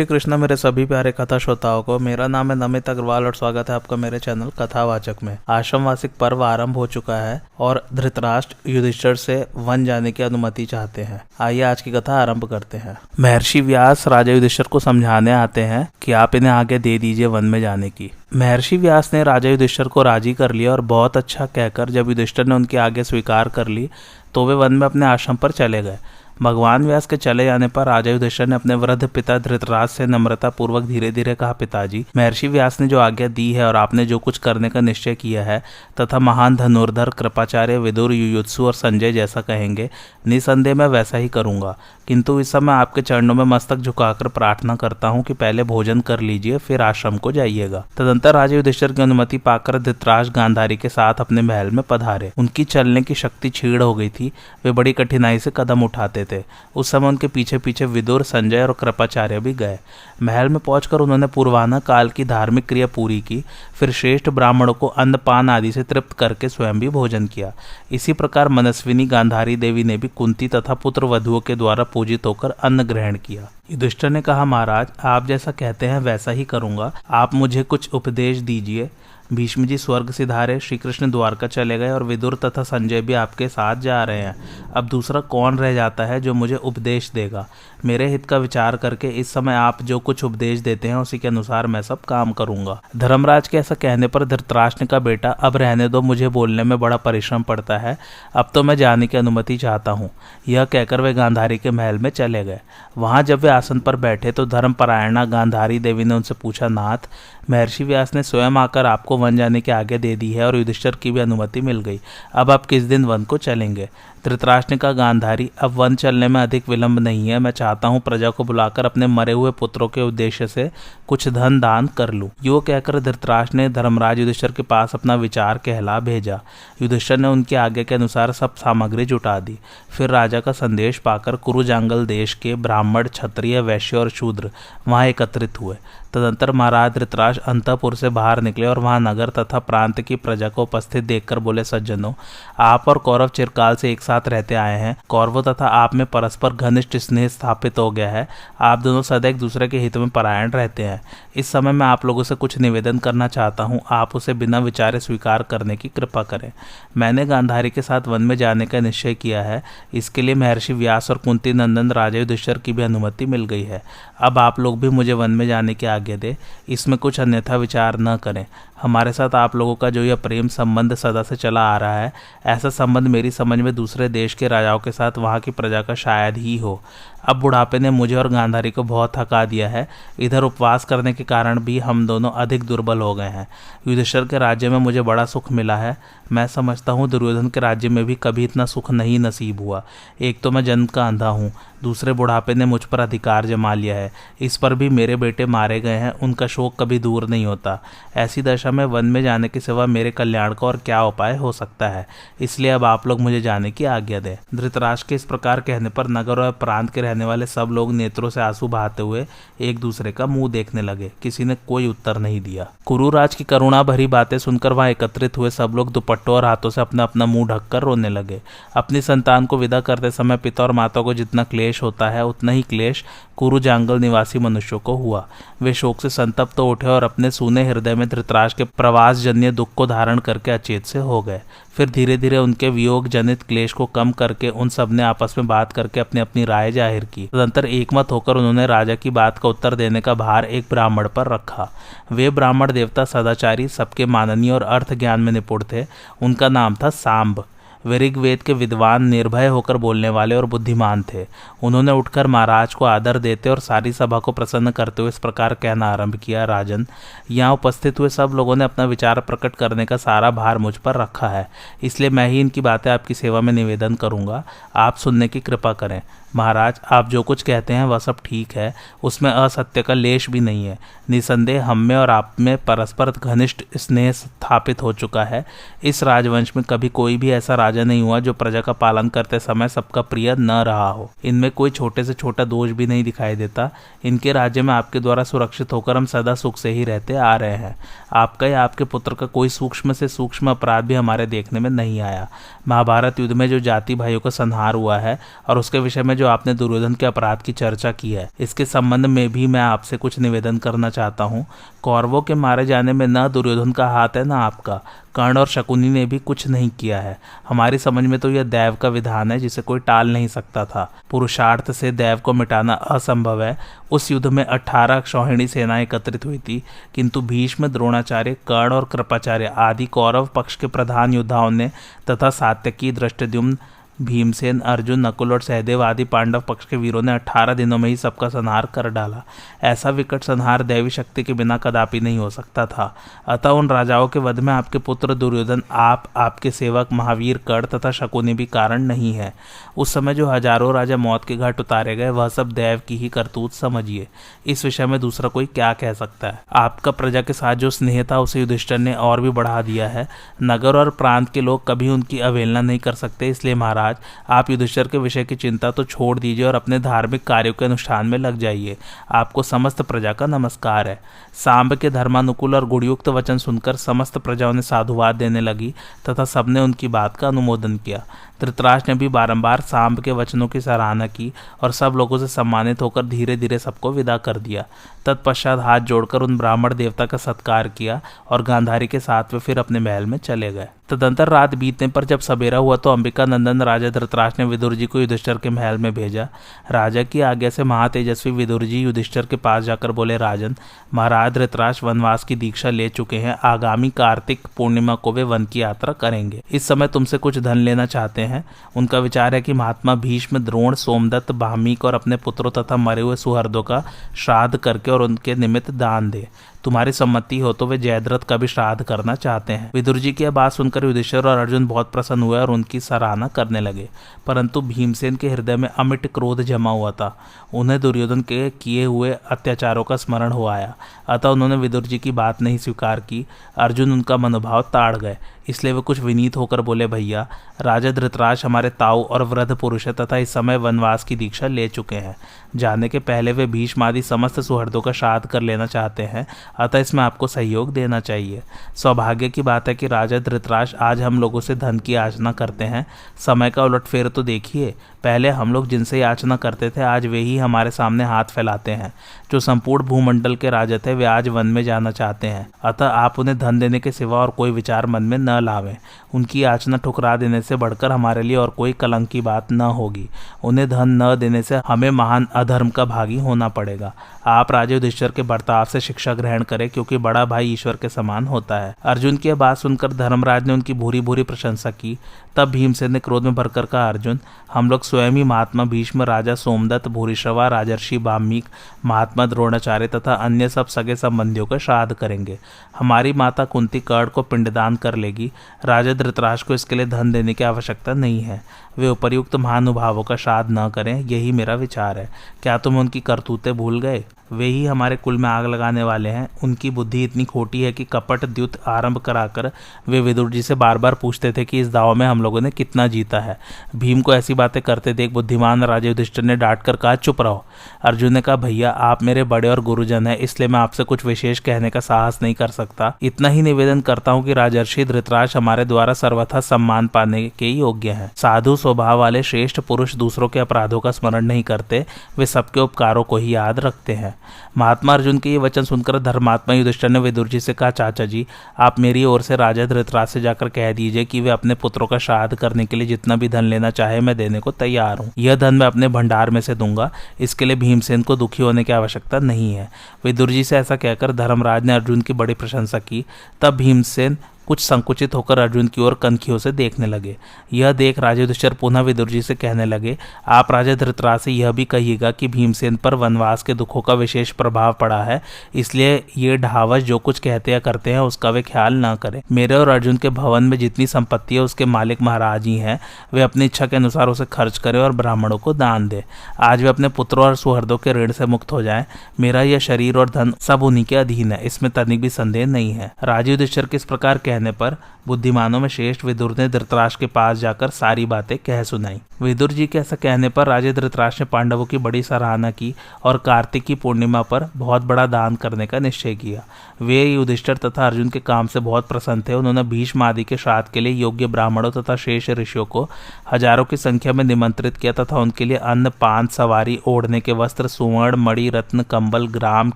श्री कृष्ण मेरे सभी प्यारे कथा श्रोताओं को, मेरा नाम है नमित अग्रवाल और स्वागत है आपका मेरे चैनल कथावाचक में। आश्रम वार्षिक पर्व आरंभ हो चुका है और धृतराष्ट्र युधिष्ठर से वन जाने की अनुमति चाहते हैं। आइए आज की कथा आरंभ करते हैं। महर्षि व्यास राजा युधिष्ठर को समझाने आते हैं कि आप इन्हें आगे दे दीजिए वन में जाने की। महर्षि व्यास ने राजा युधिष्ठर को राज़ी कर लिया और बहुत अच्छा कहकर जब युधिष्ठर ने उनके आगे स्वीकार कर ली तो वे वन में अपने आश्रम पर चले गए। भगवान व्यास के चले जाने पर राजा युधिष्ठर ने अपने वृद्ध पिता धृतराज से नम्रता पूर्वक धीरे धीरे कहा, पिताजी, महर्षि व्यास ने जो आज्ञा दी है और आपने जो कुछ करने का निश्चय किया है, तथा महान धनुर्धर, कृपाचार्य, विदुर, युयुत्सु और संजय जैसा कहेंगे, निसंदेह मैं वैसा ही करूँगा। किंतु इस समय आपके चरणों में मस्तक झुकाकर प्रार्थना करता हूँ कि पहले भोजन कर लीजिए, फिर आश्रम को जाइएगा तदंतर राजा युधिष्ठर की अनुमति पाकर धृतराज गांधारी के साथ अपने महल में पधारे। उनकी चलने की शक्ति छीड़ हो गई थी। वे बड़ी कठिनाई से कदम उठाते थे। उस समय उनके पीछे पीछे विदुर, संजय और कृपाचार्य भी गए। महल में पहुंचकर उन्होंने पूर्वाना काल की धार्मिक क्रिया पूरी की, फिर श्रेष्ठ ब्राह्मणों को अन्नपान आदि से तृप्त करके स्वयं भी भोजन किया। इसी प्रकार मनस्विनी गांधारी देवी ने भी कुंती तथा पुत्र वधुओं के द्वारा पूजित होकर अन्न ग्रहण किया। युधिष्ठर ने कहा, महाराज, आप जैसा कहते हैं वैसा ही करूँगा। आप मुझे कुछ उपदेश दीजिए। भीष्म जी स्वर्ग सिधारे श्री कृष्ण द्वारका चले गए और विदुर तथा संजय भी आपके साथ जा रहे हैं। अब दूसरा कौन रह जाता है जो मुझे उपदेश देगा? मेरे हित का विचार करके इस समय आप जो कुछ उपदेश देते हैं, उसी के अनुसार मैं सब काम करूँगा। धर्मराज के ऐसा कहने पर धृतराष्ट्र का बेटा, अब रहने दो, मुझे बोलने में बड़ा परिश्रम पड़ता है। अब तो मैं जाने की अनुमति चाहता हूँ। यह कहकर वे गांधारी के महल में चले गए। वहाँ जब वे आसन पर बैठे तो धर्मपरायणा गांधारी देवी ने उनसे पूछा, नाथ महर्षि व्यास ने स्वयं आकर आपको वन जाने की आज्ञा दे दी है और युधिष्ठर की भी अनुमति मिल गई। अब आप किस दिन वन को चलेंगे? धृतराष्ट्र का गांधारी। अब वन चलने में अधिक विलंब नहीं है। मैं चाहता हूँ प्रजा को बुलाकर अपने मरे हुए पुत्रों के उद्देश्य से कुछ धन दान कर लूँ। यो कहकर धृतराष्ट्र ने धर्मराज युधिष्ठर के पास अपना विचार कहला भेजा। युधिष्ठर ने उनके आगे के अनुसार सब सामग्री जुटा दी। फिर राजा का संदेश पाकर कुरुजांगल देश के ब्राह्मण, क्षत्रिय, वैश्य और शूद्र वहाँ एकत्रित हुए। तदंतर महाराज धृतराज अंतपुर से बाहर निकले और वहाँ नगर तथा प्रांत की प्रजा को उपस्थित देखकर बोले, सज्जनों, आप और कौरव चिरकाल से एक साथ रहते आए हैं। कौरवों तथा आप में परस्पर घनिष्ठ स्नेह स्थापित हो गया है। आप दोनों सदा एक दूसरे के हित में परायण रहते हैं। इस समय मैं आप लोगों से कुछ निवेदन करना चाहता हूँ। आप उसे बिना विचारे स्वीकार करने की कृपा करें। मैंने गांधारी के साथ वन में जाने का निश्चय किया है। इसके लिए महर्षि व्यास और कुंती नंदन राजा युधिष्ठर की भी अनुमति मिल गई है। अब आप लोग भी मुझे वन में जाने की आज्ञा दे। इसमें कुछ अन्यथा विचार न करें। हमारे साथ आप लोगों का जो यह प्रेम संबंध सदा से चला आ रहा है, ऐसा संबंध मेरी समझ में दूसरे देश के राजाओं के साथ वहाँ की प्रजा का शायद ही हो। अब बुढ़ापे ने मुझे और गांधारी को बहुत थका दिया है। इधर उपवास करने के कारण भी हम दोनों अधिक दुर्बल हो गए हैं। युधिष्ठर के राज्य में मुझे बड़ा सुख मिला है। मैं समझता हूँ दुर्योधन के राज्य में भी कभी इतना सुख नहीं नसीब हुआ। एक तो मैं जन्म का अंधा हूँ। दूसरे बुढ़ापे ने मुझ पर अधिकार जमा लिया है। इस पर भी मेरे बेटे मारे गए हैं। उनका शोक कभी दूर नहीं होता। ऐसी दशा में वन में जाने के सिवा मेरे कल्याण का और क्या उपाय हो सकता है? इसलिए अब आप लोग मुझे जाने की आज्ञा दें। धृतराष्ट्र के इस प्रकार कहने पर नगर और प्रांत के रहने वाले सब लोग नेत्रों से आँसू बहाते हुए एक दूसरे का मुँह देखने लगे। किसी ने कोई उत्तर नहीं दिया। कुरुराज की करुणा भरी बातें सुनकर वहाँ एकत्रित हुए सब लोग दुपट्टों और हाथों से अपना अपना मुँह ढककर रोने लगे। अपनी संतान को विदा करते समय पिता और माता को जितना क्लेश होता है, उतना ही क्लेश कुरु जांगल निवासी मनुष्यों को हुआ। वे शोक से संतप्त तो उठे और अपने सूने हृदय में धृतराज के प्रवास जन्य दुख को धारण करके अचेत से हो गए। फिर धीरे धीरे उनके वियोग जनित क्लेश को कम करके उन सबने आपस में बात करके अपनी अपनी राय ज़ाहिर की। तदंतर एकमत होकर उन्होंने राजा की बात का उत्तर देने का भार एक ब्राह्मण पर रखा। वे ब्राह्मण देवता सदाचारी, सबके माननीय और अर्थ ज्ञान में निपुण थे। उनका नाम था सांब। वे ऋग्वेद के विद्वान निर्भय होकर बोलने वाले और बुद्धिमान थे। उन्होंने उठकर महाराज को आदर देते और सारी सभा को प्रसन्न करते हुए इस प्रकार कहना आरंभ किया, राजन, यहाँ उपस्थित हुए सब लोगों ने अपना विचार प्रकट करने का सारा भार मुझ पर रखा है। इसलिए मैं ही इनकी बातें आपकी सेवा में निवेदन करूँगा। आप सुनने की कृपा करें। महाराज, आप जो कुछ कहते हैं, वह सब ठीक है। उसमें असत्य का लेश भी नहीं है। निसंदेह हम में और आप में परस्पर घनिष्ठ स्नेह स्थापित हो चुका है। इस राजवंश में कभी कोई भी ऐसा राजा नहीं हुआ जो प्रजा का पालन करते समय सबका प्रिय न रहा हो। इनमें कोई छोटे से छोटा दोष भी नहीं दिखाई देता। इनके राज्य में आपके द्वारा सुरक्षित होकर हम सदा सुख से ही रहते आ रहे हैं। आपका या आपके पुत्र का कोई सूक्ष्म से सूक्ष्म अपराध भी हमारे देखने में नहीं आया। महाभारत युद्ध में जो जाति भाइयों का संहार हुआ है और उसके विषय में जो आपने दुर्योधन के अपराध की चर्चा की है, इसके संबंध में भी मैं आपसे कुछ निवेदन करना चाहता हूँ। कौरवों के मारे जाने में न दुर्योधन का हाथ है, न आपका। कर्ण और शकुनी ने भी कुछ नहीं किया है। हमारी समझ में तो यह दैव का विधान है, जिसे कोई टाल नहीं सकता था। पुरुषार्थ से दैव को मिटाना असंभव है। उस युद्ध में अठारह सौहिणी सेनाएँ एकत्रित हुई थी, किंतु भीष्म, द्रोणाचार्य, कर्ण और कृपाचार्य आदि कौरव पक्ष के प्रधान योद्धाओं ने तथा सात्यकी, दृष्टद्युम्न भीमसेन, अर्जुन, नकुल और सहदेव आदि पांडव पक्ष के वीरों ने अठारह दिनों में ही सबका संहार कर डाला। ऐसा विकट संहार दैवी शक्ति के बिना कदापि नहीं हो सकता था। अतः उन राजाओं के वध में आपके पुत्र दुर्योधन, आप, आपके सेवक महावीर कर्ण तथा शकुनी भी कारण नहीं है। उस समय जो हज़ारों राजा मौत के घाट उतारे गए, वह सब देव की ही करतूत समझिए। इस विषय में दूसरा कोई क्या कह सकता है? आपका प्रजा के साथ जो स्नेह था, उसे युधिष्ठर ने और भी बढ़ा दिया है। नगर और प्रांत के लोग कभी उनकी अवहेलना नहीं कर सकते, इसलिए महाराज, आप युधिष्ठर के विषय की चिंता तो छोड़ दीजिए और अपने धार्मिक कार्यों के अनुष्ठान में लग जाइए। आपको समस्त प्रजा का नमस्कार है। सांब के धर्मानुकूल और गुणयुक्त वचन सुनकर समस्त प्रजाओं ने साधुवाद देने लगी, तथा सबने उनकी बात का अनुमोदन किया। धृतराज ने भी बारंबार सांब के वचनों की सराहना की और सब लोगों से सम्मानित होकर धीरे धीरे सबको विदा कर दिया। तत्पश्चात हाथ जोड़कर उन ब्राह्मण देवता का सत्कार किया और गांधारी के साथ वे फिर अपने महल में चले गए। तदंतर रात बीतने पर जब सवेरा हुआ तो अंबिका नंदन राजा धृतराज ने विदुर जी को युधिष्ठर के महल में भेजा। राजा की आज्ञा से महातेजस्वी विदुर जी युधिष्ठर के पास जाकर बोले, राजन, महाराज धृतराज वनवास की दीक्षा ले चुके हैं। आगामी कार्तिक पूर्णिमा को वे वन की यात्रा करेंगे। इस समय तुमसे कुछ धन लेना चाहते हैं। उनका विचार है कि महात्मा भीष्म, द्रोण, सोमदत्त, भामिक और अपने पुत्रों तथा मरे हुए सुहर्दों का श्राद्ध करके और उनके निमित्त दान दे। तुम्हारी सम्मति हो तो वे जयद्रथ का भी श्राद्ध करना चाहते हैं। विदुर जी की बात सुनकर युधिष्ठर और अर्जुन बहुत प्रसन्न हुए और उनकी सराहना करने लगे। परंतु भीमसेन के हृदय में अमिट क्रोध जमा हुआ था। उन्हें दुर्योधन के किए हुए अत्याचारों का स्मरण हो आया। अतः उन्होंने विदुर जी की बात नहीं स्वीकार की। अर्जुन उनका मनोभाव ताड़ गए। इसलिए वे कुछ विनीत होकर बोले, भैया, राजा धृतराज हमारे ताऊ और वृद्ध पुरुष है तथा इस समय वनवास की दीक्षा ले चुके हैं। जाने के पहले वे भीष्मादि समस्त सुहृदों का श्राद्ध कर लेना चाहते हैं, अतः इसमें आपको सहयोग देना चाहिए। सौभाग्य की बात है कि राजा धृतराज आज हम लोगों से धन की याचना करते हैं। समय का उलटफेर तो देखिए, पहले हम लोग जिनसे याचना करते थे, आज वे ही हमारे सामने हाथ फैलाते हैं। जो संपूर्ण भूमंडल के राजा थे, वे आज वन में जाना चाहते हैं। अतः आप उन्हें धन देने के सिवा और कोई विचार मन में न लावें। उनकी याचना ठुकरा देने से बढ़कर हमारे लिए और कोई कलंक की बात न होगी। उन्हें धन न देने से हमें महान अधर्म का भागी होना पड़ेगा। आप राजे के बर्ताव से शिक्षा ग्रहण करें, क्योंकि बड़ा भाई ईश्वर के समान होता है। अर्जुन की बात सुनकर धर्मराज ने उनकी भूरी भूरी प्रशंसा की। तब भीमसेन ने क्रोध में भरकर कहा, अर्जुन, हम लोग स्वयं ही महात्मा भीष्म, राजा सोमदत्त, भूरिश्रवा, राजर्षि बामिक महात्मा द्रोणाचार्य तथा अन्य सब सगे संबंधियों का श्राद्ध करेंगे। हमारी माता कुंती कर्ण को पिंडदान कर लेगी। राजा धृतराज को इसके लिए धन देने की आवश्यकता नहीं है। वे उपरयुक्त महानुभावों का श्राद्ध न करें, यही मेरा विचार है। क्या तुम उनकी करतूतें भूल गए? वे ही हमारे कुल में आग लगाने वाले हैं। उनकी बुद्धि इतनी खोटी है कि कपट द्युत आरंभ कराकर वे विदुर जी से बार बार पूछते थे कि इस दाव में हम लोगों ने कितना जीता है। भीम को ऐसी बातें करते देख बुद्धिमान राजा युधिष्ठिर ने डांट कर कहा, चुप रहो। अर्जुन ने कहा, भैया, आप मेरे बड़े और गुरुजन है, इसलिए मैं आपसे कुछ विशेष कहने का साहस नहीं कर सकता। इतना ही निवेदन करता हूँ कि राजर्षि धृतराज हमारे द्वारा सर्वथा सम्मान पाने के योग्य है। साधु स्वभाव वाले श्रेष्ठ पुरुष दूसरों के अपराधों का स्मरण नहीं करते, वे सबके उपकारों को ही याद रखते हैं। महात्मा अर्जुन के ये वचन सुनकर धर्मात्मा युधिष्ठर ने विदुर जी से कहा, चाचा जी, आप मेरी ओर से राजा धृतराज से जाकर कह दीजिए कि वे अपने पुत्रों का श्राद्ध करने के लिए जितना भी धन लेना चाहे मैं देने को तैयार हूँ। यह धन मैं अपने भंडार में से दूँगा, इसके लिए भीमसेन को दुखी होने की आवश्यकता नहीं है। विदुर जी से ऐसा कहकर धर्मराज ने अर्जुन की बड़ी प्रशंसा की। तब भीमसेन कुछ संकुचित होकर अर्जुन की ओर कनखियों से देखने लगे। यह देख राजा युधिष्ठर पुनः विदुर जी से कहने लगे, आप राजा धृतराज से यह भी कहिएगा कि भीमसेन पर वनवास के दुखों का विशेष प्रभाव पड़ा है, इसलिए ये ढावस जो कुछ कहते या करते हैं उसका वे ख्याल न करें। मेरे और अर्जुन के भवन में जितनी संपत्ति है उसके मालिक महाराज ही हैं। वे अपनी इच्छा के अनुसार उसे खर्च करें और ब्राह्मणों को दान दे। आज वे अपने पुत्रों और सुहृदों के ऋण से मुक्त हो जाए। मेरा यह शरीर और धन सब उन्हीं के अधीन है, इसमें तनिक भी संदेह नहीं है। राजीव युधिष्ठर किस प्रकार कहने कहने पर बुद्धिमानों में श्रेष्ठ विदुर ने धृतराष्ट्र के पास जाकर सारी बातें कह सुनाई। विदुर जी के ऐसा कहने पर राजे धृतराष्ट्र ने पांडवों की बड़ी सराहना की और कार्तिक की पूर्णिमा पर बहुत बड़ा दान करने का निश्चय किया। वे युधिष्ठर तथा अर्जुन के काम से बहुत प्रसन्न थे। उन्होंने भीष्म आदि के श्राद्ध के लिए योग्य ब्राह्मणों तथा शेष ऋषियों को हज़ारों की संख्या में निमंत्रित किया तथा उनके लिए अन्न, पान, सवारी, ओढ़ने के वस्त्र, सुवर्ण, मणि, रत्न, कंबल, ग्राम,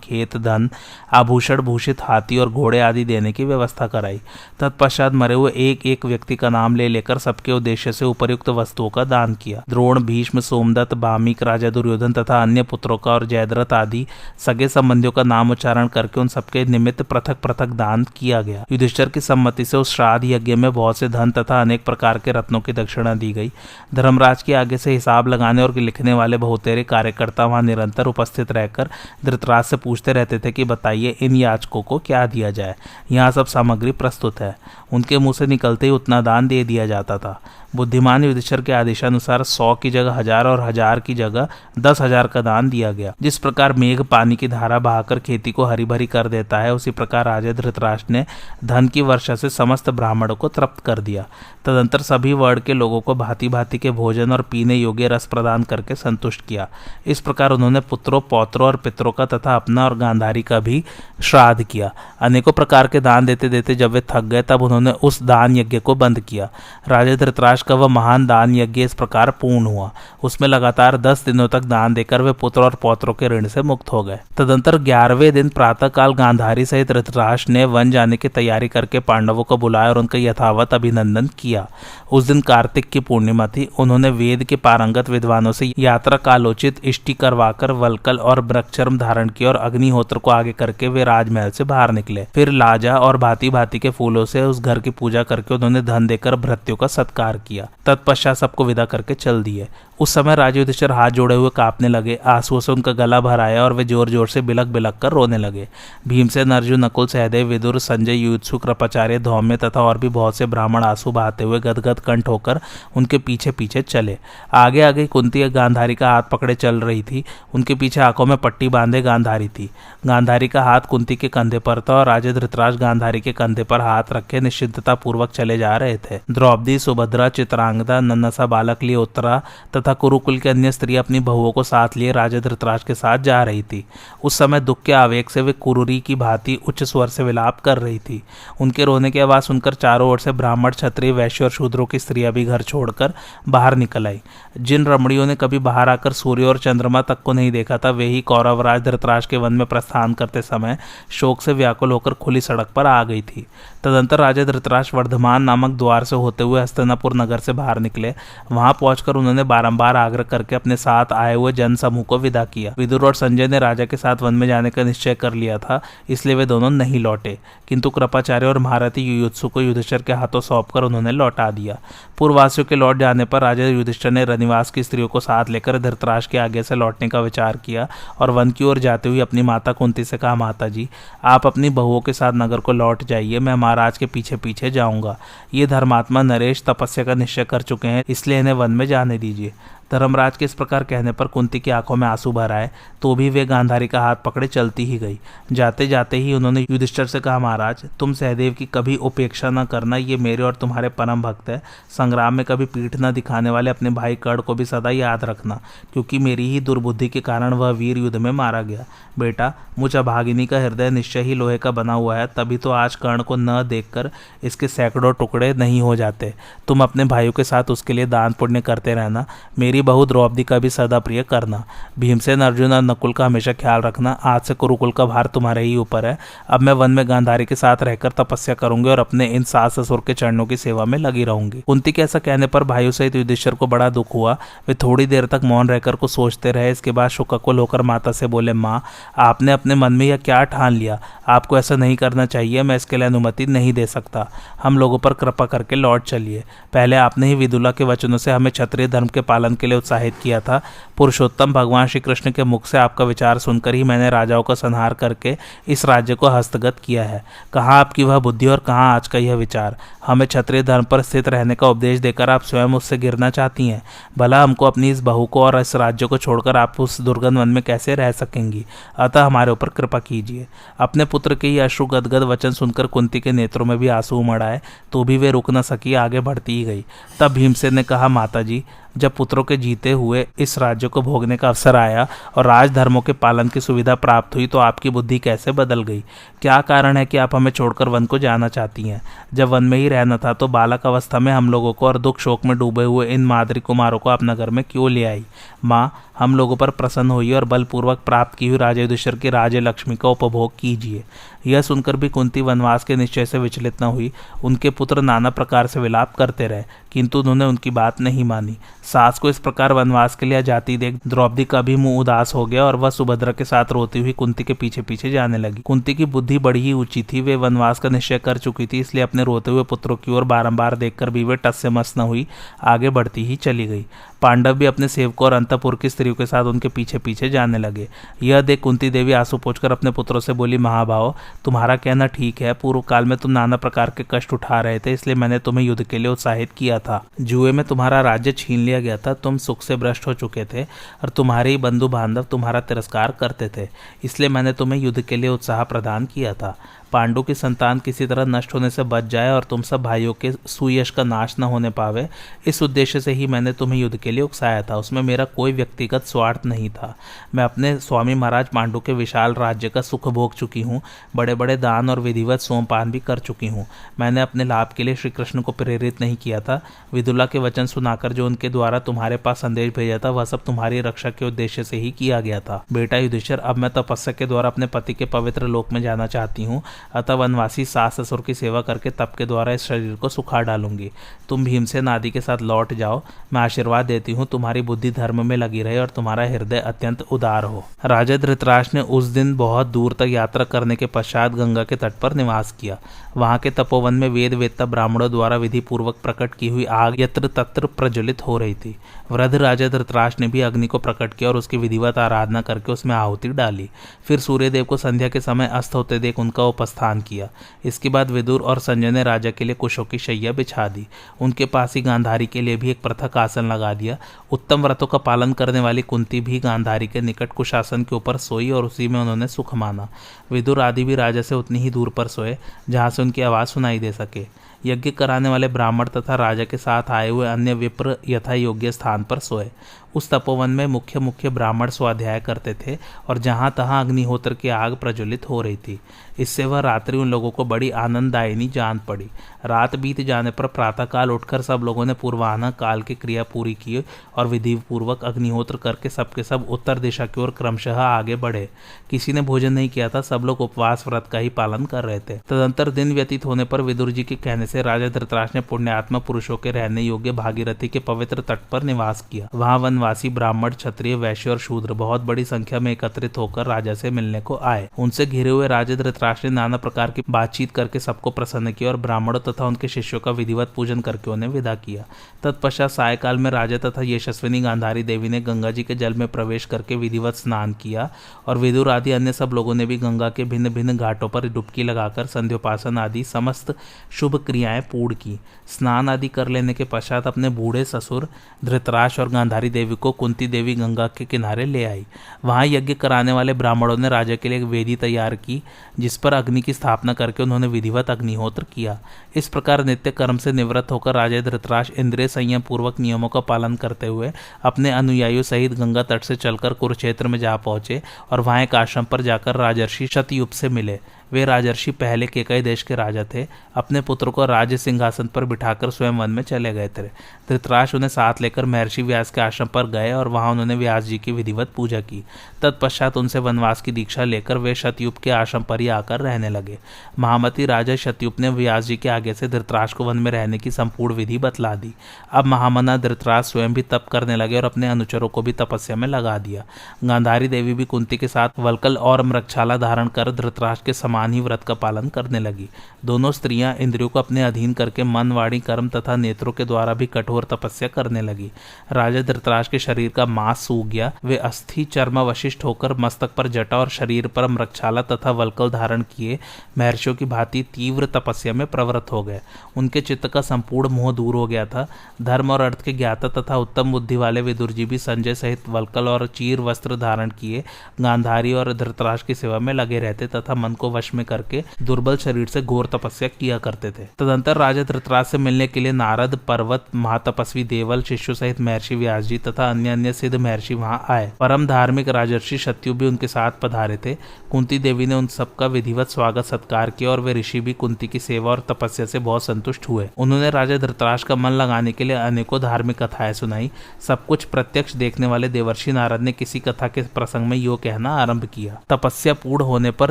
खेत, धन, आभूषण, भूषित हाथी और घोड़े आदि देने की व्यवस्था कराई। तत्पश्चात मरे हुए एक एक व्यक्ति का नाम ले लेकर सबके उद्देश्य से उपयुक्त वस्तुओं का दान किया। द्रोण, भीष्म, सोमदत्त, बामिक, राजा दुर्योधन तथा अन्य पुत्रों का और जयद्रथ आदि सगे संबंधियों का नाम उच्चारण करके उन सबके निमित्त पृथक पृथक दान किया गया। युधिष्ठर की सम्मति से उस श्राद्ध यज्ञ में बहुत से धन तथा अनेक प्रकार के रत्नों की दक्षिणा दी गई। धर्मराज के आगे से हिसाब लगाने और लिखने वाले बहुतेरे कार्यकर्ता वहाँ निरंतर उपस्थित रहकर धृतराज से पूछते रहते थे कि बताइए इन याचकों को क्या दिया जाए। यहाँ सब सामग्री प्रस्तुत है। उनके मुँह से निकलते ही उतना दान दे दिया जाता था। बुद्धिमान युधिष्ठर के आदेशानुसार सौ की जगह हज़ार और हज़ार की जगह दस हज़ार का दान दिया गया। जिस प्रकार मेघ पानी की धारा बहाकर खेती को हरी भरी कर देता है, उसी प्रकार राजा धृतराष्ट्र ने धन की वर्षा से समस्त ब्राह्मणों को तृप्त कर दिया। तदंतर सभी वर्ण के लोगों को भांति भांति के भोजन और पीने योग्य रस प्रदान करके संतुष्ट किया। इस प्रकार उन्होंने पुत्रों, पौत्रों और पितरों का तथा अपना और गांधारी का भी श्राद्ध किया। अनेकों प्रकार के दान देते देते जब वे थक गए, तब उन्होंने उस दान यज्ञ को बंद किया। राजा धृतराज का वह महान दान यज्ञ इस प्रकार पूर्ण हुआ। उसमें लगातार दस दिनों तक दान देकर वे पुत्र और पौत्रों के ऋण से मुक्त हो गए। तदंतर ग्यारहवें दिन प्रातःकाल गांधारी सहित धृतराष्ट्र ने वन जाने की तैयारी करके पांडवों को बुलाया और उनका यथावत अभिनंदन किया। उस दिन कार्तिक की पूर्णिमा थी। उन्होंने वेद के पारंगत विद्वानों से यात्रा कालोचित इष्टि करवाकर वलकल और ब्रक्षर्म धारण किया और अग्निहोत्र को आगे करके वे राजमहल से बाहर निकले। फिर लाजा और भांति भांति के फूलों से उस घर की पूजा करके उन्होंने धन देकर भृत्यों का सत्कार किया। तत्पश्चात सबको विदा करके चल दिए। उस समय राजा हाथ जोड़े हुए कांपने लगे। आंसुओं से उनका गला भर आया और वे ज़ोर ज़ोर से बिलक बिलक कर रोने लगे। भीमसेन, अर्जुन, नकुल, सहदेव, विदुर, संजय युत्सु कृपाचार्य धौम्य तथा और भी बहुत से ब्राह्मण आँसू बहाते हुए गदगद कंठ होकर उनके पीछे पीछे चले। आगे आगे कुंती गांधारी का हाथ पकड़े चल रही थी। उनके पीछे आँखों में पट्टी बांधे गांधारी थी। गांधारी का हाथ कुंती के कंधे पर था और राजे धृतराज गांधारी के कंधे पर हाथ रखे निश्चितता पूर्वक चले जा रहे थे। द्रौपदी, सुभद्रा चित्रांगदा, नन्नसा बालक लिए उत्तरा तथा कुरुकुल के अन्य स्त्री अपनी बहुओं को साथ लिए राजा धृतराज के साथ जा रही थी। उस समय दुख के आवेग से वे कुरुरी की भांति उच्च स्वर से विलाप कर रही थी। उनके रोने की आवाज़ सुनकर चारों ओर से ब्राह्मण, क्षत्रिय, वैश्य और शूद्रों की स्त्रियाँ भी घर छोड़कर बाहर निकल आई। जिन रमणियों ने कभी बाहर आकर सूर्य और चंद्रमा तक को नहीं देखा था, वे ही कौरवराज धृतराज के वन में प्रस्थान करते समय शोक से व्याकुल होकर खुली सड़क पर आ गई थी। तदंतर राजा धृतराज वर्धमान नामक द्वार से होते हुए हस्तनापुर नगर से बाहर निकले। वहाँ पहुंचकर उन्होंने बारंबार आग्रह करके अपने साथ आए हुए जन समूह को विदा किया। विदुर और संजय ने राजा के साथ वन में जाने का निश्चय कर लिया था, इसलिए वे दोनों नहीं लौटे। किंतु कृपाचार्य और महारथी युयुत्सु को युधिष्ठर के हाथों सौंपकर उन्होंने लौटा दिया। पूर्ववासियों के लौट जाने पर राजा युधिष्ठर ने रनिवास की स्त्रियों को साथ लेकर धृतराज के आगे से लौटने का विचार किया और वन की ओर जाते हुए अपनी माता कुंती से कहा माता जी आप अपनी बहुओं के साथ नगर को लौट जाइए, मैं महाराज के पीछे पीछे जाऊँगा। ये धर्मात्मा नरेश तपस्या का निश्चय कर चुके हैं, इसलिए इन्हें वन में जाने दीजिए। धर्मराज के इस प्रकार कहने पर कुंती की आँखों में आँसू भर आए तो भी वे गांधारी का हाथ पकड़े चलती ही गई। जाते जाते ही उन्होंने युधिष्ठर से कहा, महाराज, तुम सहदेव की कभी उपेक्षा न करना, ये मेरे और तुम्हारे परम भक्त है। संग्राम में कभी पीठ न दिखाने वाले अपने भाई कर्ण को भी सदा याद रखना, क्योंकि मेरी ही दुर्बुद्धि के कारण वह वीर युद्ध में मारा गया। बेटा, मुझ अभागिनी का हृदय निश्चय ही लोहे का बना हुआ है, तभी तो आज कर्ण को न देखकर इसके सैकड़ों टुकड़े नहीं हो जाते। तुम अपने भाइयों के साथ उसके लिए दान पुण्य करते रहना। मेरी बहू द्रौपदी का भी सदा प्रिय करना। भीमसेन अर्जुन और नकुल का हमेशा ख्याल रखना, आज से कुरुकुल का भार तुम्हारे ही ऊपर है। अब मैं वन में गांधारी के साथ रहकर तपस्या करूँगी और अपने इन सास ससुर के चरणों की सेवा में लगी रहूँगी। कुंती के ऐसा कहने पर भाइयों सहित युधिष्ठर को बड़ा दुख हुआ। वे थोड़ी देर तक मौन रहकर को सोचते रहे। इसके बाद शुककुल होकर माता से बोले, माँ, आपने अपने मन में यह क्या ठान लिया? आपको ऐसा नहीं करना चाहिए, मैं इसके लिए अनुमति नहीं दे सकता। हम लोगों पर कृपा करके लौट चलिए। पहले आपने ही विदुला के वचनों से हमें क्षत्रिय धर्म के पालन के लिए उत्साहित किया था। पुरुषोत्तम भगवान श्री कृष्ण के मुख से आपका विचार सुनकर ही मैंने राजाओं का संहार करके इस राज्य को हस्तगत किया है। कहाँ आपकी वह बुद्धि और कहाँ आज का यह विचार? हमें क्षत्रिय धर्म पर स्थित रहने का उपदेश देकर आप स्वयं उससे गिरना चाहती हैं। भला हमको अपनी इस बहू को और इस राज्य को छोड़कर आप उस दुर्गंध वन में कैसे रह सकेंगी? अतः हमारे ऊपर कृपा कीजिए। अपने पुत्र के ही अश्रु गदगद वचन सुनकर कुंती के नेत्रों में भी आँसू उमड़ आए तो भी वे रुक न सकी, आगे बढ़ती ही गई। तब भीमसेन ने कहा माता जी जब पुत्रों के जीते हुए इस राज्य को भोगने का अवसर आया और राजधर्मों के पालन की सुविधा प्राप्त हुई तो आपकी बुद्धि कैसे बदल गई? क्या कारण है कि आप हमें छोड़कर वन को जाना चाहती हैं? जब वन में ही रहना था तो बालक अवस्था में हम लोगों को और दुख शोक में डूबे हुए इन मादरी कुमारों को अपना घर में क्यों ले आई? माँ, हम लोगों पर प्रसन्न हुई और बलपूर्वक प्राप्त की हुई राजे युधिष्ठर की राजे लक्ष्मी का उपभोग कीजिए। यह सुनकर भी कुंती वनवास के निश्चय से विचलित न हुई। उनके पुत्र नाना प्रकार से विलाप करते रहे, किंतु उन्होंने उनकी बात नहीं मानी। सास को इस प्रकार वनवास के लिए जाती देख द्रौपदी का भी मुँह उदास हो गया और वह सुभद्रा के साथ रोती हुई कुंती के पीछे पीछे जाने लगी। कुंती की बुद्धि बड़ी ही ऊँची थी, वे वनवास का निश्चय कर चुकी थी, इसलिए अपने रोते हुए पुत्रों की ओर बारंबार देखकर भी वे टस से मस न हुई, आगे बढ़ती ही चली गई। पांडव भी अपने सेवकों और अंतपुर की स्त्रियों के साथ उनके पीछे पीछे जाने लगे। यह देख कुंती देवी आँसू पोछकर अपने पुत्रों से बोली, महाभाव तुम्हारा कहना ठीक है, पूर्व काल में तुम नाना प्रकार के कष्ट उठा रहे थे, इसलिए मैंने तुम्हें युद्ध के लिए उत्साहित किया था। जुए में तुम्हारा राज्य छीन लिया गया था, तुम सुख से भ्रष्ट हो चुके थे, और तुम्हारे ही बंधु बांधव तुम्हारा तिरस्कार करते थे, इसलिए मैंने तुम्हें युद्ध के लिए उत्साह प्रदान किया था। पांडु की संतान किसी तरह नष्ट होने से बच जाए और तुम सब भाइयों के सुयश का नाश न होने पावे, इस उद्देश्य से ही मैंने तुम्हें युद्ध के लिए उकसाया था। उसमें मेरा कोई व्यक्तिगत स्वार्थ नहीं था। मैं अपने स्वामी महाराज पांडु के विशाल राज्य का सुख भोग चुकी हूँ बड़े बड़े दान और विधिवत सोमपान भी कर चुकी हूँ। मैंने अपने लाभ के लिए श्री कृष्ण को प्रेरित नहीं किया था। विदुला के वचन सुनाकर जो उनके द्वारा तुम्हारे पास संदेश भेजा था, वह सब तुम्हारी रक्षा के उद्देश्य से ही किया गया था। बेटा युधिष्ठर, अब मैं तपस्या के द्वारा अपने पति के पवित्र लोक में जाना चाहती हूँ। अतः वनवासी सास ससुर की सेवा करके तप के द्वारा इस शरीर को सुखा डालूँगी। तुम भीमसेन आदि के साथ लौट जाओ। मैं आशीर्वाद देती हूँ, तुम्हारी बुद्धि धर्म में लगी रहे और तुम्हारा हृदय अत्यंत उदार हो। राजा धृतराज ने उस दिन बहुत दूर तक यात्रा करने के पश्चात गंगा के तट पर निवास किया। वहाँ के तपोवन में वेद वेदता ब्राह्मणों द्वारा विधि पूर्वक प्रकट की हुई आग यत्र तत्र प्रज्वलित हो रही थी। वृद्ध राजा धृतराज ने भी अग्नि को प्रकट किया और उसकी विधिवत आराधना करके उसमें आहुति डाली। फिर सूर्यदेव को संध्या के समय अस्त होते देख उनका उपस्थान किया। इसके बाद विदुर और संजय ने राजा के लिए कुशों की शैया बिछा दी। उनके पास ही गांधारी के लिए भी एक पृथक आसन लगा दिया। उत्तम व्रतों का पालन करने वाली कुंती भी गांधारी के निकट कुशासन के ऊपर सोई और उसी में उन्होंने सुख माना। विदुर आदि भी राजा से उतनी ही दूर पर सोए, जहाँ से उनकी आवाज़ सुनाई दे सके। यज्ञ कराने वाले ब्राह्मण तथा राजा के साथ आए हुए अन्य विप्र यथा योग्य स्थान पर सोए। उस तपोवन में मुख्य मुख्य ब्राह्मण स्वाध्याय करते थे और जहाँ तहाँ अग्निहोत्र की आग प्रज्वलित हो रही थी। इससे वह रात्रि उन लोगों को बड़ी आनंददायिनी जान पड़ी। रात बीत जाने पर प्रातःकाल उठकर सब लोगों ने पूर्वाहन काल की क्रिया पूरी की और विधि पूर्वक अग्निहोत्र करके सबके सब उत्तर दिशा की ओर क्रमशः आगे बढ़े। किसी ने भोजन नहीं किया था, सब लोग उपवास व्रत का ही पालन कर रहे थे। तदंतर दिन व्यतीत होने पर विदुर जी के कहने से राजा धृतराज ने पुण्यात्मा पुरुषों के रहने योग्य भागीरथी के पवित्र तट पर निवास किया। वहाँ वनवासी, ब्राह्मण, क्षत्रिय, वैश्य और शूद्र बहुत बड़ी संख्या में एकत्रित होकर राजा से मिलने को आए। उनसे घिरे हुए राजा ने नाना प्रकार की बातचीत करके सबको प्रसन्न किया और ब्राह्मणों तथा उनके शिष्यों का विधिवत पूजन करके उन्हें विदा किया। तत्पश्चात सायकाल में राजा तथा यशस्विनी गांधारी देवी ने गंगा जी के जल में प्रवेश करके विधिवत स्नान किया और विदुर आदि अन्य सब लोगों ने भी गंगा के भिन्न भिन्न घाटों पर डुबकी लगाकर संध्योपासन आदि समस्त शुभ क्रियाएँ पूर्ण की। स्नान आदि कर लेने के पश्चात अपने बूढ़े ससुर धृतराज और गांधारी देवी को कुंती देवी गंगा के किनारे ले आई। वहाँ यज्ञ कराने वाले ब्राह्मणों ने राजा के लिए एक वेदी तैयार की जिस पर अग्नि की स्थापना करके उन्होंने विधिवत अग्निहोत्र किया। इस प्रकार नित्य कर्म से निवृत्त होकर राजा धृतराज इंद्रिय संयम पूर्वक नियमों का पालन करते हुए अपने अनुयायियों सहित गंगा तट से चलकर कुरुक्षेत्र में जा पहुँचे और वहाँ एक आश्रम पर जाकर राजर्षि शतयुप से मिले। वे राजर्षि पहले के कई देश के राजा थे। अपने पुत्र को राज्य सिंहासन पर बिठाकर स्वयं वन में चले गए थे। धृतराज उन्हें साथ लेकर महर्षि व्यास के आश्रम पर गए और वहाँ उन्होंने व्यास जी की विधिवत पूजा की। तत्पश्चात उनसे वनवास की दीक्षा लेकर वे शतयुप के आश्रम पर ही आकर रहने लगे। महामती राजा शतयुप ने व्यास जी के आगे से धृतराज को वन में रहने की संपूर्ण विधि बतला दी। अब महामना धृतराज स्वयं भी तप करने लगे और अपने अनुचरों को भी तपस्या में लगा दिया। गांधारी देवी भी कुंती के साथ वलकल और मृक्षाला धारण कर धृतराज के समान ही व्रत का पालन करने लगी। दोनों स्त्रियाँ इंद्रियों को अपने अधीन करके मन, वाणी, कर्म तथा नेत्रों के द्वारा भी कठोर तपस्या करने लगी। राजा धृतराज के शरीर का मांस सूख गया। वे अस्थि, चर्म वशिष्ठ होकर मस्तक पर जटा और शरीर पर मृक्षाला तथा वलकल धारण किए। महर्षियों की भांति तीव्र तपस्या में प्रवृत्त हो गए। उनके चित्त का संपूर्ण मोह दूर हो गया था। धर्म और अर्थ के ज्ञाता तथा उत्तम बुद्धि वाले विदुर जी भी संजय सहित वलकल और चीर वस्त्र धारण किए। गांधारी और धृतराज की सेवा में लगे रहते तथा मन को वश में करके दुर्बल शरीर से घोर तपस्या किया करते थे। तदंतर राजा धृतराज से मिलने के लिए नारद, पर्वत, महातपस्वी, देवल, शिष्य सहित महर्षि व्यास जी तथा अन्य अन्य सिद्ध महर्षि वहाँ आए। परम धार्मिक राजर्षि शत्यु भी उनके साथ पधारे थे। कुंती देवी ने उन सबका विधिवत स्वागत सत्कार किया और वे ऋषि भी कुंती की सेवा और तपस्या से बहुत संतुष्ट हुए। उन्होंने राजा धृतराज का मन लगाने के लिए अनेकों धार्मिक कथाएँ सुनाई। सब कुछ प्रत्यक्ष देखने वाले देवर्षि नारद ने किसी कथा के प्रसंग में यो कहना आरंभ किया। तपस्या पूर्ण होने पर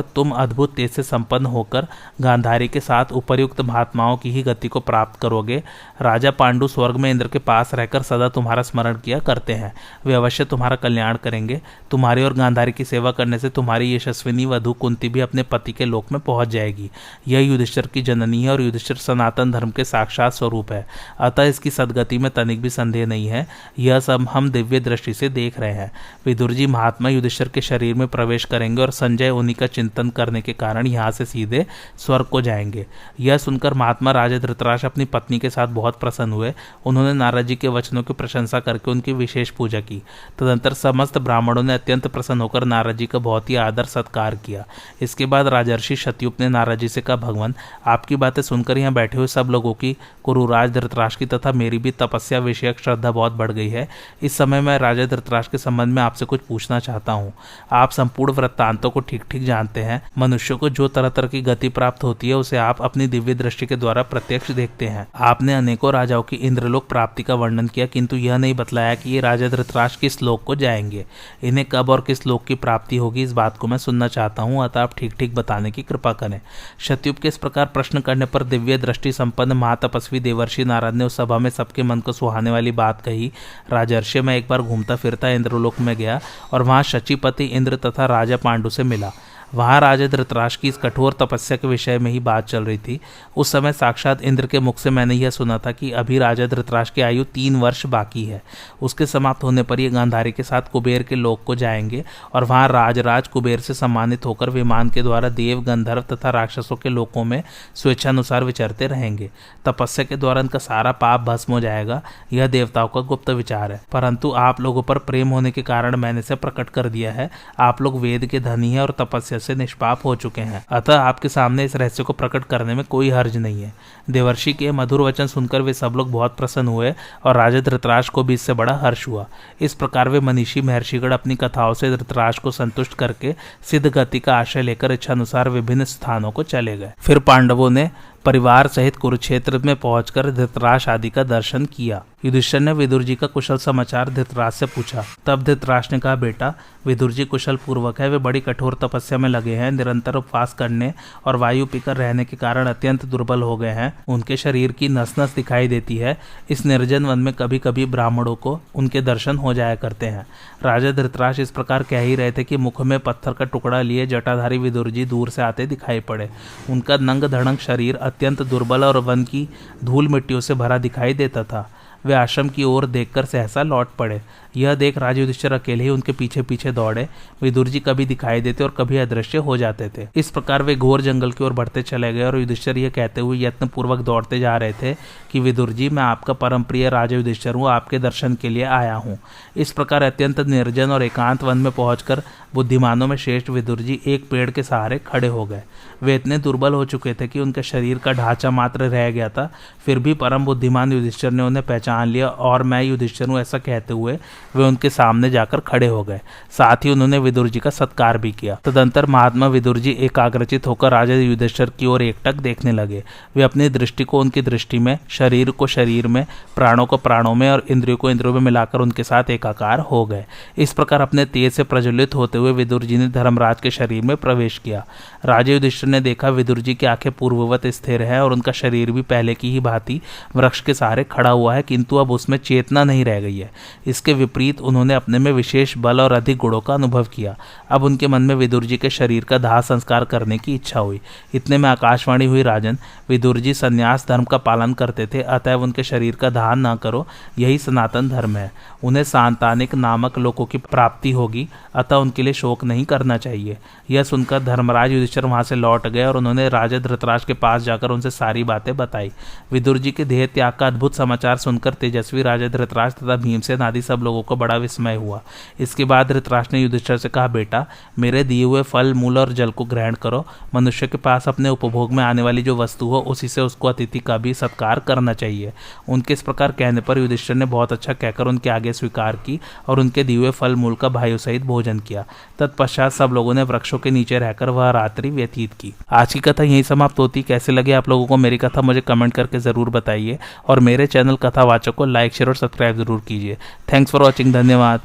तुम अद्भुत तेज से संपन्न होकर गांधारी के साथ उपर्युक्त महात्माओं की ही गति को प्राप्त करोगे। राजा पांडु स्वर्ग में इंद्र के पास रहकर सदा तुम्हारा स्मरण किया करते हैं। वे अवश्य तुम्हारा कल्याण करेंगे। तुम्हारी और गांधारी की सेवा करने से तुम्हारी यशस्विनी वधु कुंती भी अपने पति के लोक में पहुँच जाएगी। यह युधिष्ठर की जननी है और युधिष्ठिर सनातन धर्म के साक्षात स्वरूप है। अतः इसकी सदगति में तनिक भी संदेह नहीं है। यह सब हम दिव्य दृष्टि से देख रहे हैं। विदुर जी, महात्मा युधिष्ठर के शरीर में प्रवेश करेंगे और संजय उन्हीं का चिंतन करने के कारण यहाँ से सीधे स्वर्ग को जाएँगे। यह सुनकर महात्मा राजा धृतराज अपनी पत्नी के साथ बहुत प्रसन्न हुए। उन्होंने नारद जी के वचनों की प्रशंसा करके उनकी विशेष पूजा की। तदंतर समस्त ब्राह्मणों ने अत्यंत प्रसन्न होकर नारद जी का बहुत ही आदर सत्कार किया। इसके बाद राजर्षि शत्युप ने नारद जी से कहा, भगवान, आपकी बातें सुनकर यहाँ बैठे हुए सब लोगों की कुरुराज धृतराज की तथा मेरी भी तपस्या विषयक श्रद्धा बहुत बढ़ गई है। इस समय मैं राजा धृतराज के संबंध में आपसे कुछ पूछना चाहता हूँ। आप संपूर्ण वृत्तांतों को ठीक ठीक जानते हैं, मनुष्य को जो तरह तरह की गति प्राप्त होती है, उसे आप अपनी दिव्य दृष्टि के द्वारा प्रत्यक्ष देखते हैं। आपने अनेकों राजाओं की इंद्रलोक प्राप्ति का वर्णन किया, किंतु यह नहीं बतलाया कि ये राजा धृतराज किस लोक को जाएँगे। इन्हें कब और किस लोक की प्राप्ति होगी, इस बात को मैं सुनना चाहता हूँ, अतः आप ठीक ठीक बताने की कृपा करें। शत्युप के इस प्रकार प्रश्न करने पर दिव्य दृष्टि संपन्न महातपस्वी देवर्षि नारद ने उस सभा में सबके मन को सुहाने वाली बात कही राजर्षि में एक बार घूमता फिरता इंद्रलोक में गया और वहाँ शचिपति इंद्र तथा राजा पांडु से मिला। वहाँ राजा धृतराज की इस कठोर तपस्या के विषय में ही बात चल रही थी। उस समय साक्षात इंद्र के मुख से मैंने यह सुना था कि अभी राजा धृतराज की आयु तीन वर्ष बाकी है। उसके समाप्त होने पर ये गांधारी के साथ कुबेर के लोक को जाएँगे और वहाँ राजराज कुबेर से सम्मानित होकर विमान के द्वारा देव, गंधर्व तथा राक्षसों के लोकों में स्वेच्छानुसार विचरते रहेंगे। तपस्या के द्वारा इनका सारा पाप भस्म हो जाएगा। यह देवताओं का गुप्त विचार है। परंतु आप लोगों पर प्रेम होने के कारण मैंने इसे प्रकट कर दिया है। आप लोग वेद के धनी है और तपस्या से निष्पाप हो चुके हैं। अतः आपके सामने इस रहस्य को प्रकट करने में कोई हर्ज नहीं है। देवर्षि के मधुर वचन सुनकर वे सब लोग बहुत प्रसन्न हुए और राजा धृतराज को भी इससे बड़ा हर्ष हुआ। इस प्रकार वे मनीषी महर्षिगढ़ अपनी कथाओं से धृतराज को संतुष्ट करके सिद्ध गति का आशय लेकर इच्छानुसार विभिन्न स्थानों को चले गए। फिर पांडवों ने परिवार सहित कुरुक्षेत्र में पहुंचकर धृतराज आदि का दर्शन किया। युधिष्ठर ने विदुर जी का कुशल समाचार धृतराज से पूछा। तब धृतराज ने कहा, बेटा विदुर जी कुशल पूर्वक है, वे बड़ी कठोर तपस्या में लगे हैं, निरंतर उपवास करने और वायु पीकर रहने के कारण अत्यंत दुर्बल हो गए हैं। उनके शरीर की नस नस दिखाई देती है। इस निर्जन वन में कभी कभी ब्राह्मणों को उनके दर्शन हो जाया करते हैं। राजा धृतराज इस प्रकार कह ही रहे थे कि मुख में पत्थर का टुकड़ा लिए जटाधारी विदुर जी दूर से आते दिखाई पड़े। उनका नंग धड़ंग शरीर अत्यंत दुर्बल और वन की धूल मिट्टियों से भरा दिखाई देता था। वे आश्रम की ओर देखकर सहसा लौट पड़े। यह देख राज युधिष्ठिर अकेले ही उनके पीछे पीछे दौड़े। विदुर जी कभी दिखाई देते और कभी अदृश्य हो जाते थे। इस प्रकार वे घोर जंगल की ओर बढ़ते चले गए और युधिष्ठिर यह कहते हुए यत्न पूर्वक दौड़ते जा रहे थे कि, विदुर जी, मैं आपका परम प्रिय राजयुधिष्ठिर हूँ। आपके दर्शन के लिए आया हूँ। इस प्रकार अत्यंत निर्जन और एकांत वन में पहुंचकर बुद्धिमानों में श्रेष्ठ विदुर जी एक पेड़ के सहारे खड़े हो गए। वे इतने दुर्बल हो चुके थे कि उनके शरीर का ढांचा मात्र रह गया था। फिर भी परम बुद्धिमान युधिष्ठिर ने उन्हें पहचान लिया और मैं युधिष्ठिर हूँ, ऐसा कहते हुए वे उनके सामने जाकर खड़े हो गए। साथ ही उन्होंने विदुर जी का सत्कार भी किया। तदंतर महात्मा विदुर जी एकाग्रचित होकर राजा युधिष्ठिर की ओर एकटक देखने लगे। वे अपनी दृष्टि को उनकी दृष्टि में, शरीर को शरीर में, प्राणों को प्राणों में और इंद्रियों को इंद्रियों में मिलाकर उनके साथ एकाकार हो गए। इस प्रकार अपने तेज से प्रज्वलित होते हुए विदुर जी ने धर्मराज के शरीर में प्रवेश किया। राजा युधिष्ठिर ने देखा, विदुर जी की आँखें पूर्ववत स्थिर है और उनका शरीर भी पहले की ही भांति वृक्ष के सहारे खड़ा हुआ है, किंतु अब उसमें चेतना नहीं रह गई है। इसके विपरीत उन्होंने अपने में विशेष बल और अधिक गुणों का अनुभव किया। अब उनके मन में विदुर जी के शरीर का दाह संस्कार करने की इच्छा हुई। इतने में आकाशवाणी हुई, राजन विदुर जी संन्यास धर्म का पालन करते थे, अतएव उनके शरीर का दाह न करो, यही सनातन धर्म है। उन्हें सांतानिक नामक लोगों की प्राप्ति होगी, अतः उनके लिए शोक नहीं करना चाहिए। यह सुनकर धर्मराज युधिष्ठर वहाँ से लौट गए और उन्होंने राजा धृतराज के पास जाकर उनसे सारी बातें बताई। विदुर जी के देह त्याग का अद्भुत समाचार सुनकर तेजस्वी राजा धृतराज तथा भीमसेन आदि सब लोगों को बड़ा विस्मय हुआ। इसके बाद धृतराज ने युधिष्ठर से कहा, बेटा, मेरे दिए हुए फल, मूल और जल को ग्रहण करो। मनुष्य के पास अपने उपभोग में आने वाली जो वस्तु हो उसी से उसको अतिथि का भी सत्कार करना चाहिए। उनके इस प्रकार कहने पर युधिष्ठर ने बहुत अच्छा कहकर उनके आगे स्वीकार की और उनके दिए हुए फल, मूल का भाइयों सहित भोजन किया। तत्पश्चात सब लोगों ने वृक्षों के नीचे रहकर वह रात्रि व्यतीत की। आज की कथा यही समाप्त होती। कैसे लगे आप लोगों को मेरी कथा, मुझे कमेंट करके ज़रूर बताइए। और मेरे चैनल कथावाचक को लाइक, शेयर और सब्सक्राइब ज़रूर कीजिए। थैंक्स फॉर वॉचिंग, धन्यवाद।